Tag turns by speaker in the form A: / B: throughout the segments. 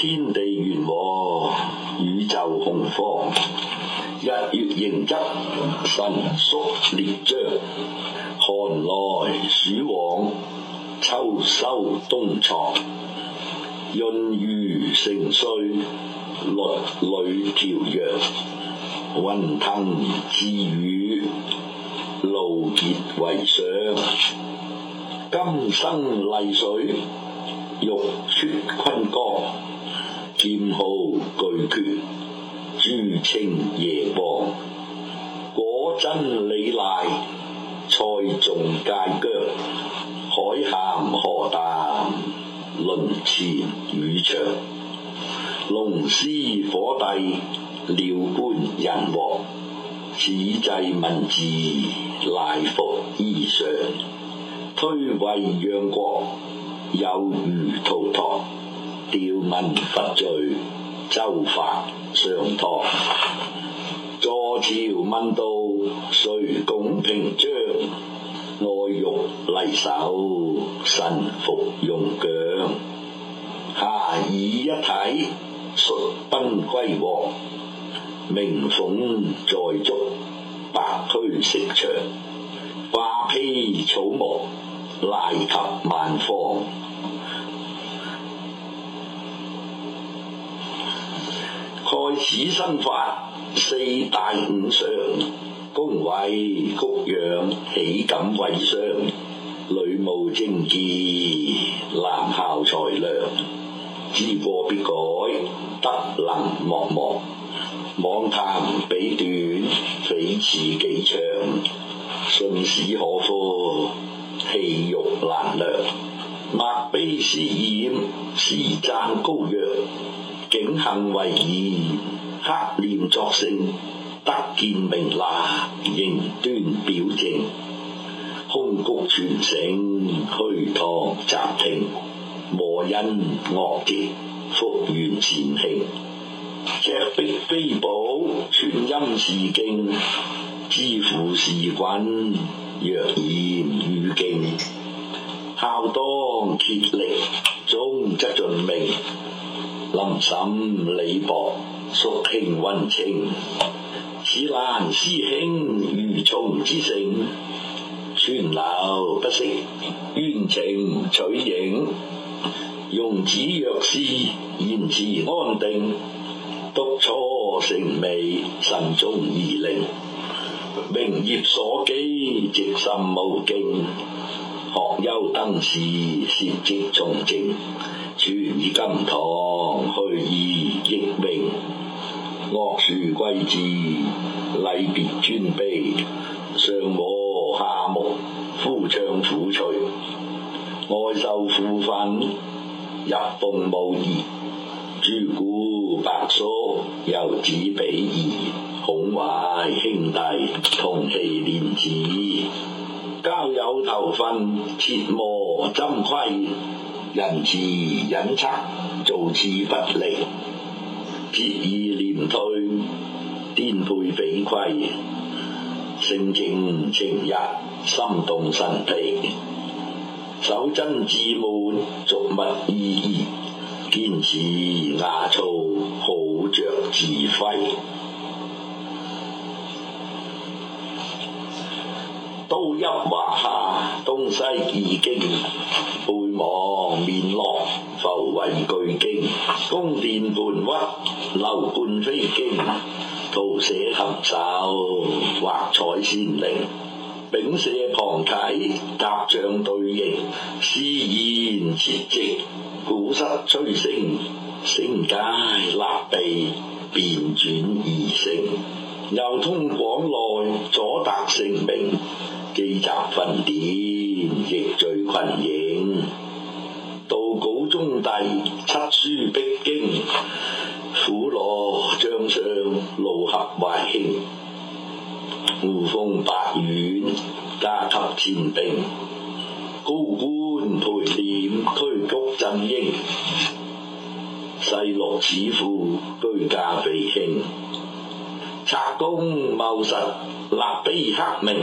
A: 天地元和，宇宙洪荒。日月盈昃，辰宿列张。寒来暑往，秋收冬藏。闰余成岁，律吕调阳。云腾致雨，露结为霜。金生丽水，玉出昆冈。剑号巨阙，珠称夜光。果真李赖，菜重芥姜。海咸河淡，鳞潜羽翔。龙师火帝，鸟官人和，此制文字，赖服衣裳。推位让国，有如陶唐。吊民伐罪，周法商汤。坐朝问道，谁共平章。爱欲黎首，神服用享。下以一品，率宾归王。明凤在足，白驹食场。化披草木，赖及万方。此身法四大五常，恭维谷养，岂敢为伤？女慕贞洁，男孝才良。知过必改，得能莫忘。妄谈比短，比此几长。信事可乎？气欲难量。默悲思掩，时赞高扬。警行为义，黑念作圣，得见明啦，形端表正，空谷全醒，虚堂习听，莫因恶念复原前听，尺壁非宝，全音是竞，知乎是滚，若言于敬，孝当竭力，终则尽命。林沈李薄，淑清温清，此难师兄如虫之性，川流不息，冤情取影。用子若思，言辞安定，独初成味，神中而宁，名业所寄，直心无惊。学优登仕，摄职从政，储以金堂，去而益明。恶树归之，礼别尊卑，上和下睦，夫唱妇随。爱受扶贫，入奉母仪。诸古白疏，幼子比翼，孔怀兄弟，同气连枝。交友投分，切莫针规；人慈忍贼，做事不利；节意廉退，颠沛匪規，性情情日心动神疲；守真自满，俗物意義，坚持牙燥，好着自揮。刀入华夏，东西二经背望面落，浮云巨经宫殿半屈，楼半飞惊陶舍合手，画彩仙灵。丙舍旁太甲象对应，诗言切直，鼓瑟吹声，声阶立地，变转异声。又通广内，左达姓名，积集坟典，亦聚群影。道稿中帝，七书毕经。苦罗将相，路合怀兴。胡封百县，加及千兵，高官陪辇，驱逐振英。细落子父居家被兴。策功谋实，立碑刻名；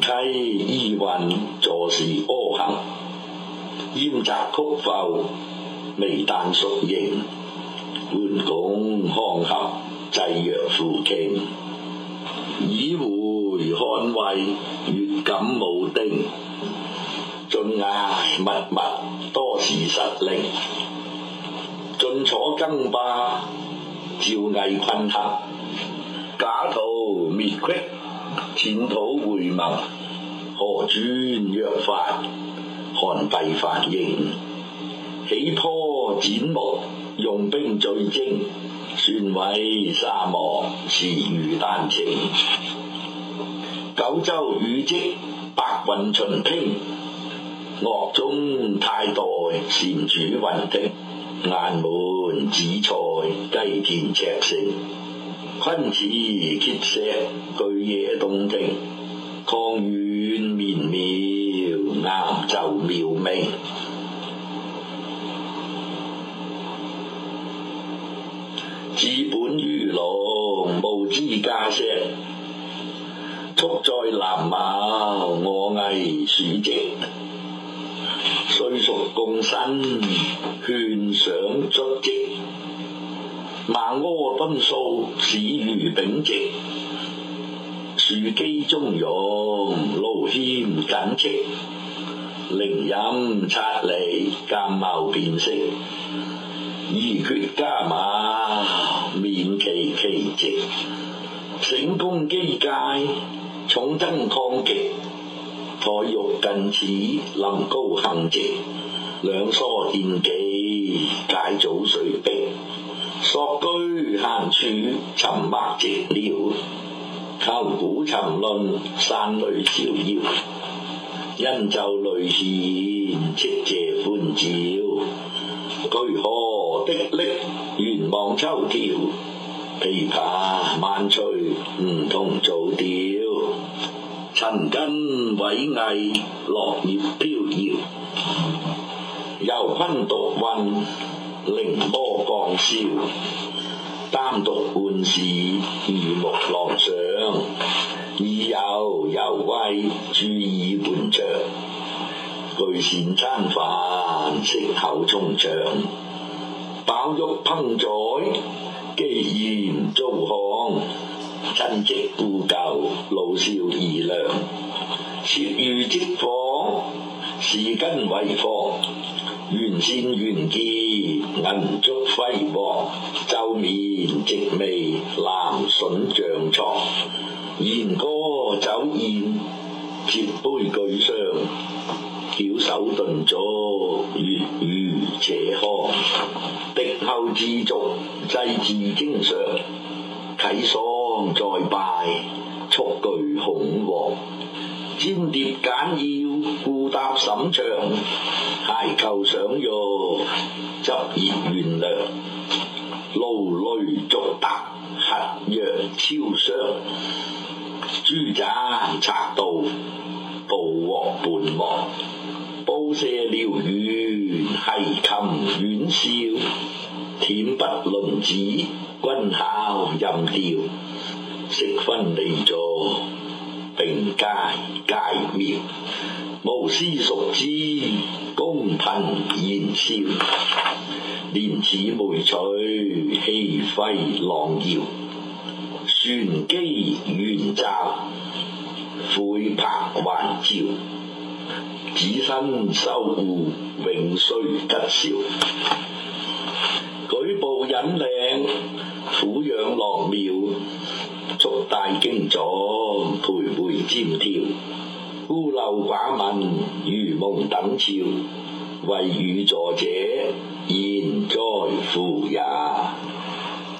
A: 盘妻依云，坐视恶行；淹宅曲阜，未旦属应；宦拱康合，制弱扶倾；以回汉魏，越感武丁；晋魏密密多事实令，晋楚争霸。赵魏困客，假途灭隙，践土回盟，何曲若法，韩弊犯膺，起坡剪木，用兵最精，船威沙漠，驰誉丹青，九州雨绩，白云秦兵，岳中太代善主云亭，雁门紫菜低健赤诚，昆池竭石，巨野洞庭，旷远绵邈，岩就妙明。自本如龙，无知家石，速在南亩，我翳树直。虽属共身，劝赏足资。万恶奔扫，始如秉直；树基中用，劳谦谨直；灵隐察理，鉴貌辨色；二决加马，勉其奇直；醒功机戒，重增抗极；待欲近此，临高行直；两疏献几，解早随兵。处沉默寂寥，敲鼓沉沦，山泪逍遥。因就泪闪，借谢欢照。巨河的砾，远望秋条。琵琶万翠，梧桐早凋。曾根伟毅，落叶飘摇。由昆独运，凌波降霄。单独办事，耳目落上，以友犹威，注意本场具善餐饭，食厚充肠，饱饫烹宰，饥宴遭糠，亲戚故旧，老少宜良，切遇积火，是根为防，缘善缘结，银中。辉煌，皱面，席微，兰笋象床，弦歌酒宴，折杯俱伤，翘手顿足，粤语且呵，嫡后之族，祭祀经常，启丧再拜。粘蝶简要，顾答沈长，谐构赏用，执叶原亮，劳累足达，合约超双。猪盏拆道，捕获伴亡，报射鸟羽，系琴远啸，恬不论子，君考任调，食分离坐。名佳佳妙，无私熟知？公朋言笑，莲此梅翠气辉浪摇，旋机圆罩，悔拍还照。子身修护，永须吉兆。举步引领，抚养落庙，族大经咗。占调，孤陋寡闻，如梦等潮，为予助者，言在乎也。